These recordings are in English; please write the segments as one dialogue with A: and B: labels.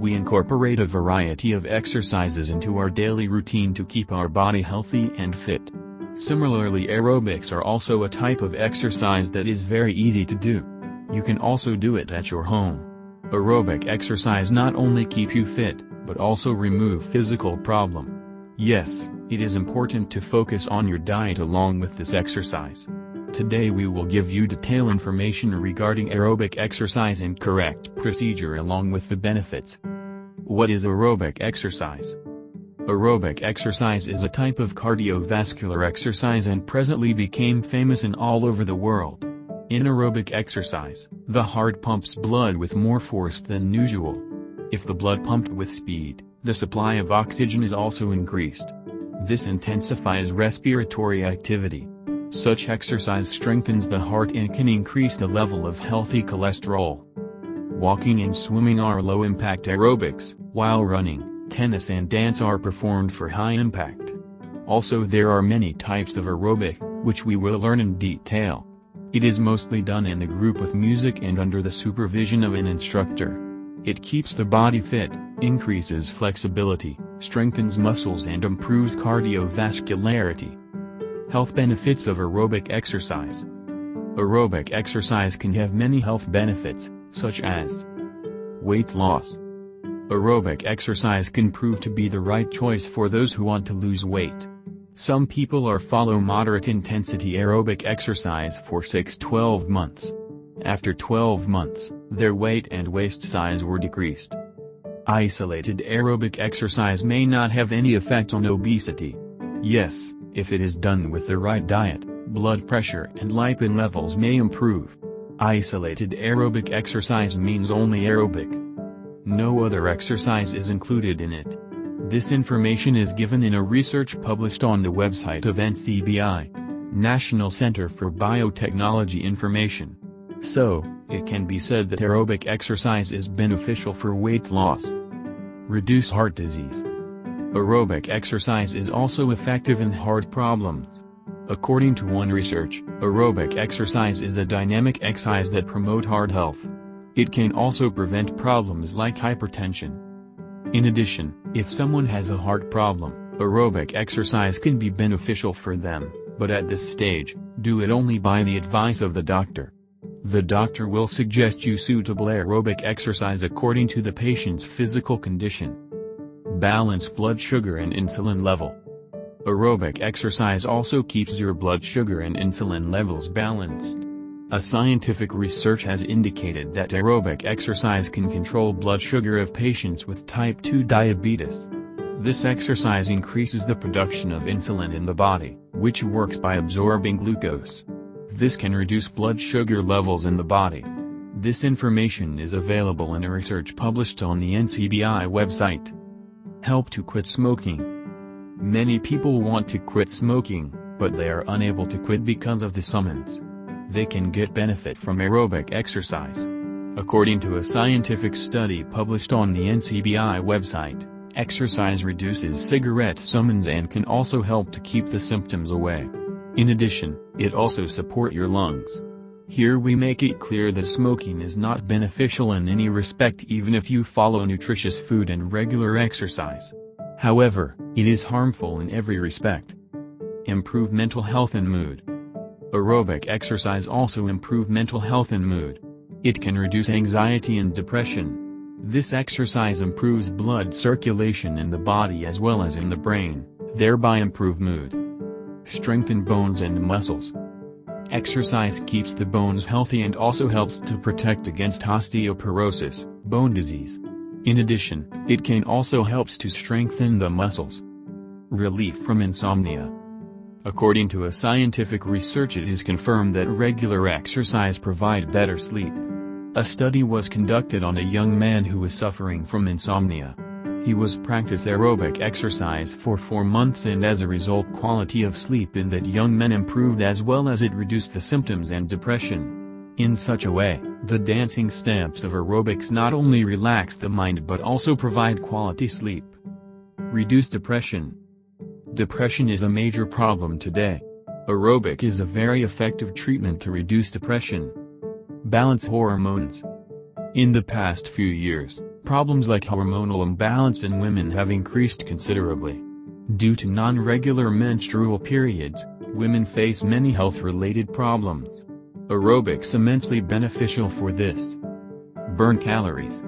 A: We incorporate a variety of exercises into our daily routine to keep our body healthy and fit. Similarly aerobics are also a type of exercise that is very easy to do. You can also do it at your home. Aerobic exercise not only keep you fit, but also remove physical problem. Yes, it is important to focus on your diet along with this exercise. Today we will give you detailed information regarding aerobic exercise and correct procedure along with the benefits. What is aerobic exercise? Aerobic exercise is a type of cardiovascular exercise and presently became famous in all over the world. In aerobic exercise, the heart pumps blood with more force than usual. If the blood pumped with speed, the supply of oxygen is also increased. This intensifies respiratory activity. Such exercise strengthens the heart and can increase the level of healthy cholesterol. Walking and swimming are low-impact aerobics, while running, tennis and dance are performed for high impact. Also there are many types of aerobic, which we will learn in detail. It is mostly done in a group with music and under the supervision of an instructor. It keeps the body fit, increases flexibility, strengthens muscles and improves cardiovascularity. Health benefits of aerobic exercise. Aerobic exercise can have many health benefits, such as weight loss. Aerobic exercise can prove to be the right choice for those who want to lose weight. Some people are follow moderate intensity aerobic exercise for 6-12 months. After 12 months, their weight and waist size were decreased. Isolated aerobic exercise may not have any effect on obesity. Yes, if it is done with the right diet, blood pressure and lipid levels may improve. Isolated aerobic exercise means only aerobic. No other exercise is included in it. This information is given in a research published on the website of NCBI, National Center for Biotechnology Information. So, it can be said that aerobic exercise is beneficial for weight loss. Reduce heart disease. Aerobic exercise is also effective in heart problems. According to one research, aerobic exercise is a dynamic exercise that promote heart health. It can also prevent problems like hypertension. In addition, if someone has a heart problem, aerobic exercise can be beneficial for them, but at this stage, do it only by the advice of the doctor. The doctor will suggest you suitable aerobic exercise according to the patient's physical condition. Balance blood sugar and insulin level. Aerobic exercise also keeps your blood sugar and insulin levels balanced. A scientific research has indicated that aerobic exercise can control blood sugar of patients with type 2 diabetes. This exercise increases the production of insulin in the body, which works by absorbing glucose. This can reduce blood sugar levels in the body. This information is available in a research published on the NCBI website. Help to quit smoking. Many people want to quit smoking, but they are unable to quit because of the summons. They can get benefit from aerobic exercise. According to a scientific study published on the NCBI website, exercise reduces cigarette summons and can also help to keep the symptoms away. In addition, it also support your lungs. Here we make it clear that smoking is not beneficial in any respect even if you follow nutritious food and regular exercise. However, it is harmful in every respect. Improve mental health and mood. Aerobic exercise also improve mental health and mood. It can reduce anxiety and depression. This exercise improves blood circulation in the body as well as in the brain, thereby improve mood. Strengthen bones and muscles. Exercise keeps the bones healthy and also helps to protect against osteoporosis, bone disease. In addition, it can also helps to strengthen the muscles. Relief from insomnia. According to a scientific research it is confirmed that regular exercise provide better sleep. A study was conducted on a young man who was suffering from insomnia. He was practice aerobic exercise for 4 months and as a result quality of sleep in that young man improved as well as it reduced the symptoms and depression. In such a way, the dancing steps of aerobics not only relax the mind but also provide quality sleep. Reduce depression. Depression is a major problem today. Aerobic is a very effective treatment to reduce depression. Balance hormones. In the past few years, Problems like hormonal imbalance in women have increased considerably. Due to non-regular menstrual periods, women face many health-related problems. Aerobics immensely beneficial for this. Burn calories.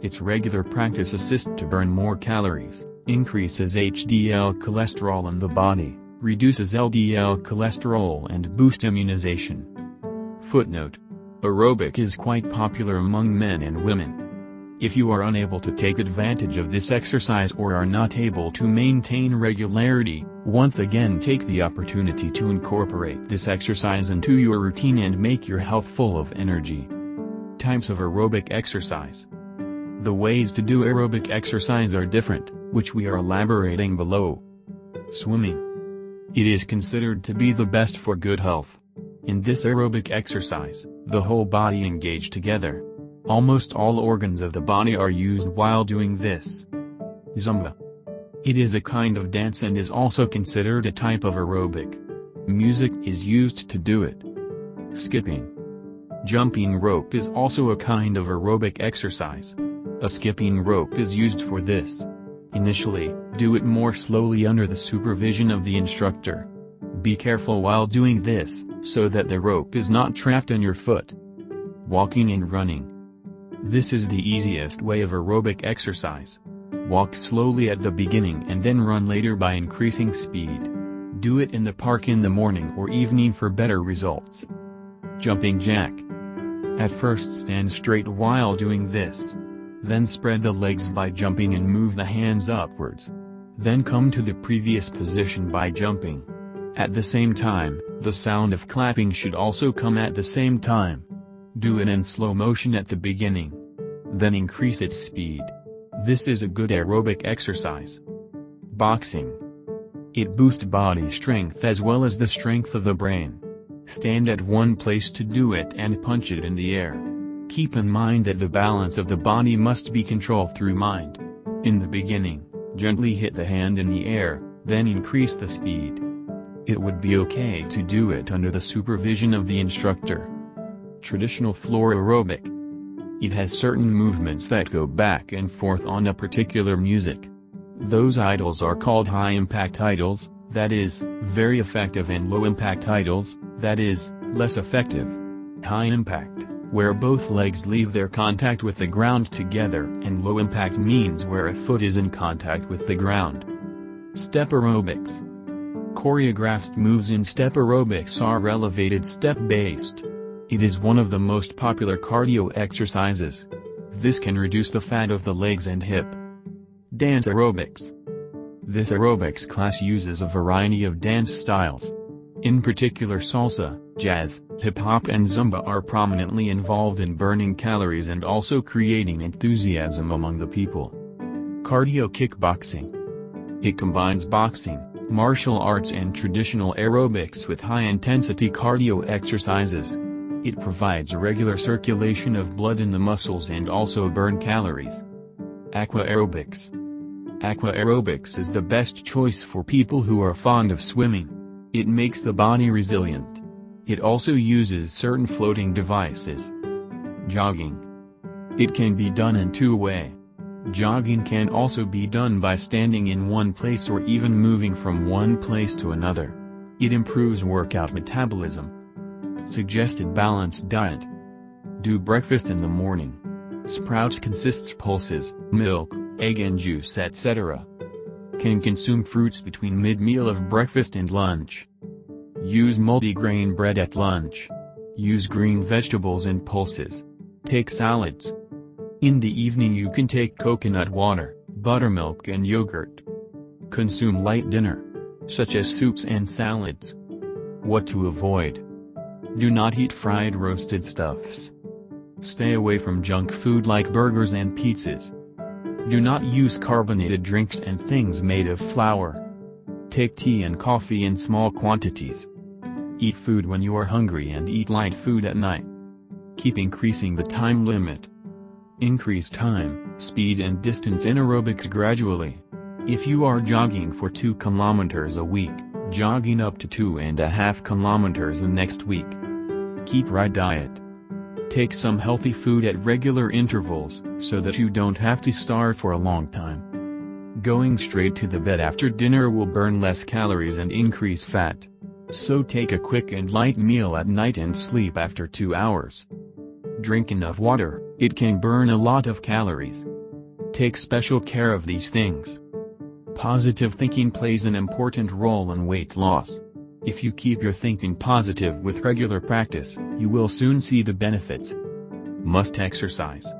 A: Its regular practice assists to burn more calories, increases HDL cholesterol in the body, reduces LDL cholesterol and boost immunization. Footnote. Aerobic is quite popular among men and women. If you are unable to take advantage of this exercise or are not able to maintain regularity, once again take the opportunity to incorporate this exercise into your routine and make your health full of energy. Types of aerobic exercise. The ways to do aerobic exercise are different, which we are elaborating below. Swimming. It is considered to be the best for good health. In this aerobic exercise, the whole body engage together. Almost all organs of the body are used while doing this. Zumba. It is a kind of dance and is also considered a type of aerobic. Music is used to do it. Skipping. Jumping rope is also a kind of aerobic exercise. A skipping rope is used for this. Initially, do it more slowly under the supervision of the instructor. Be careful while doing this, so that the rope is not trapped in your foot. Walking and running. This is the easiest way of aerobic exercise. Walk slowly at the beginning and then run later by increasing speed. Do it in the park in the morning or evening for better results. Jumping jack. At first stand straight while doing this. Then spread the legs by jumping and move the hands upwards. Then come to the previous position by jumping. At the same time, the sound of clapping should also come at the same time. Do it in slow motion at the beginning. Then increase its speed. This is a good aerobic exercise. Boxing. It boosts body strength as well as the strength of the brain. Stand at one place to do it and punch it in the air. Keep in mind that the balance of the body must be controlled through mind. In the beginning, gently hit the hand in the air, then increase the speed. It would be okay to do it under the supervision of the instructor traditional floor aerobic. It has certain movements that go back and forth on a particular music. Those idles are called high-impact idles, that is, very effective and low-impact idles, that is, less effective. High impact, where both legs leave their contact with the ground together and low impact means where a foot is in contact with the ground. Step aerobics. Choreographed moves in step aerobics are elevated step-based. It is one of the most popular cardio exercises. This can reduce the fat of the legs and hip. Dance aerobics. This aerobics class uses a variety of dance styles. In particular salsa, jazz, hip-hop and zumba are prominently involved in burning calories and also creating enthusiasm among the people. Cardio kickboxing. It combines boxing, martial arts and traditional aerobics with high-intensity cardio exercises. It provides a regular circulation of blood in the muscles and also burn calories. Aqua aerobics. Aqua aerobics is the best choice for people who are fond of swimming. It makes the body resilient. It also uses certain floating devices. Jogging. It can be done in two way. Jogging can also be done by standing in one place or even moving from one place to another. It improves workout metabolism. Suggested balanced diet. Do breakfast in the morning. Sprouts consists pulses, milk, egg and juice etc. Can consume fruits between mid-meal of breakfast and lunch. Use multigrain bread at lunch. Use green vegetables and pulses. Take salads. In the evening you can take coconut water, buttermilk and yogurt. Consume light dinner. Such as soups and salads. What to avoid. Do not eat fried roasted stuffs. Stay away from junk food like burgers and pizzas. Do not use carbonated drinks and things made of flour. Take tea and coffee in small quantities. Eat food when you are hungry and eat light food at night. Keep increasing the time limit. Increase time, speed and distance in aerobics gradually. If you are jogging for 2 kilometers a week, jogging up to two and a half kilometers in next week. Keep right diet. Take some healthy food at regular intervals, so that you don't have to starve for a long time. Going straight to the bed after dinner will burn less calories and increase fat. So take a quick and light meal at night and sleep after 2 hours. Drink enough water, it can burn a lot of calories. Take special care of these things. Positive thinking plays an important role in weight loss. If you keep your thinking positive with regular practice, you will soon see the benefits. Must exercise.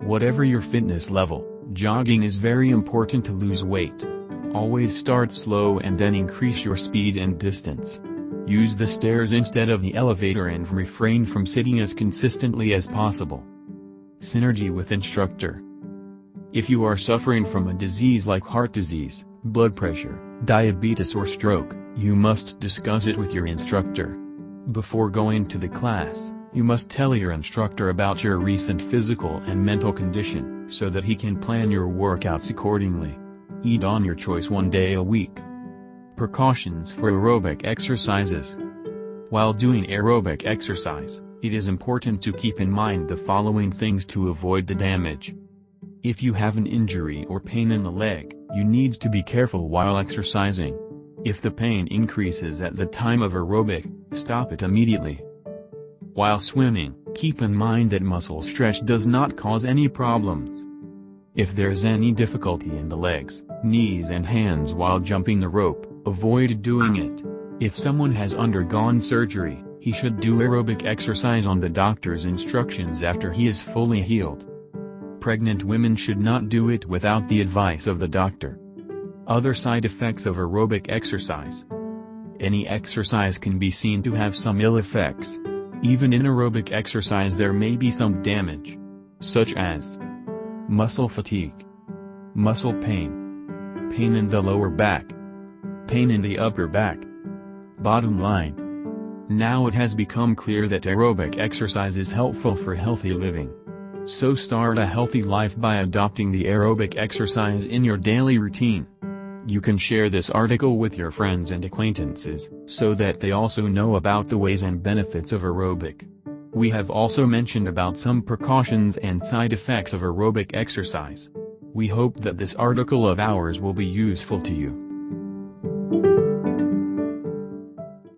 A: Whatever your fitness level, jogging is very important to lose weight. Always start slow and then increase your speed and distance. Use the stairs instead of the elevator and refrain from sitting as consistently as possible. Synergy with instructor. If you are suffering from a disease like heart disease, blood pressure, diabetes or stroke, you must discuss it with your instructor. Before going to the class, you must tell your instructor about your recent physical and mental condition, so that he can plan your workouts accordingly. Eat on your choice one day a week. Precautions for aerobic exercises. While doing aerobic exercise, it is important to keep in mind the following things to avoid the damage. If you have an injury or pain in the leg, you need to be careful while exercising. If the pain increases at the time of aerobic, stop it immediately. While swimming, keep in mind that muscle stretch does not cause any problems. If there's any difficulty in the legs, knees and hands while jumping the rope, avoid doing it. If someone has undergone surgery, he should do aerobic exercise on the doctor's instructions after he is fully healed. Pregnant women should not do it without the advice of the doctor. Other side effects of aerobic exercise. Any exercise can be seen to have some ill effects. Even in aerobic exercise there may be some damage. Such as muscle fatigue, muscle pain, pain in the lower back, pain in the upper back. Bottom line. Now it has become clear that aerobic exercise is helpful for healthy living. So start a healthy life by adopting the aerobic exercise in your daily routine. You can share this article with your friends and acquaintances, so that they also know about the ways and benefits of aerobic. We have also mentioned about some precautions and side effects of aerobic exercise. We hope that this article of ours will be useful to you.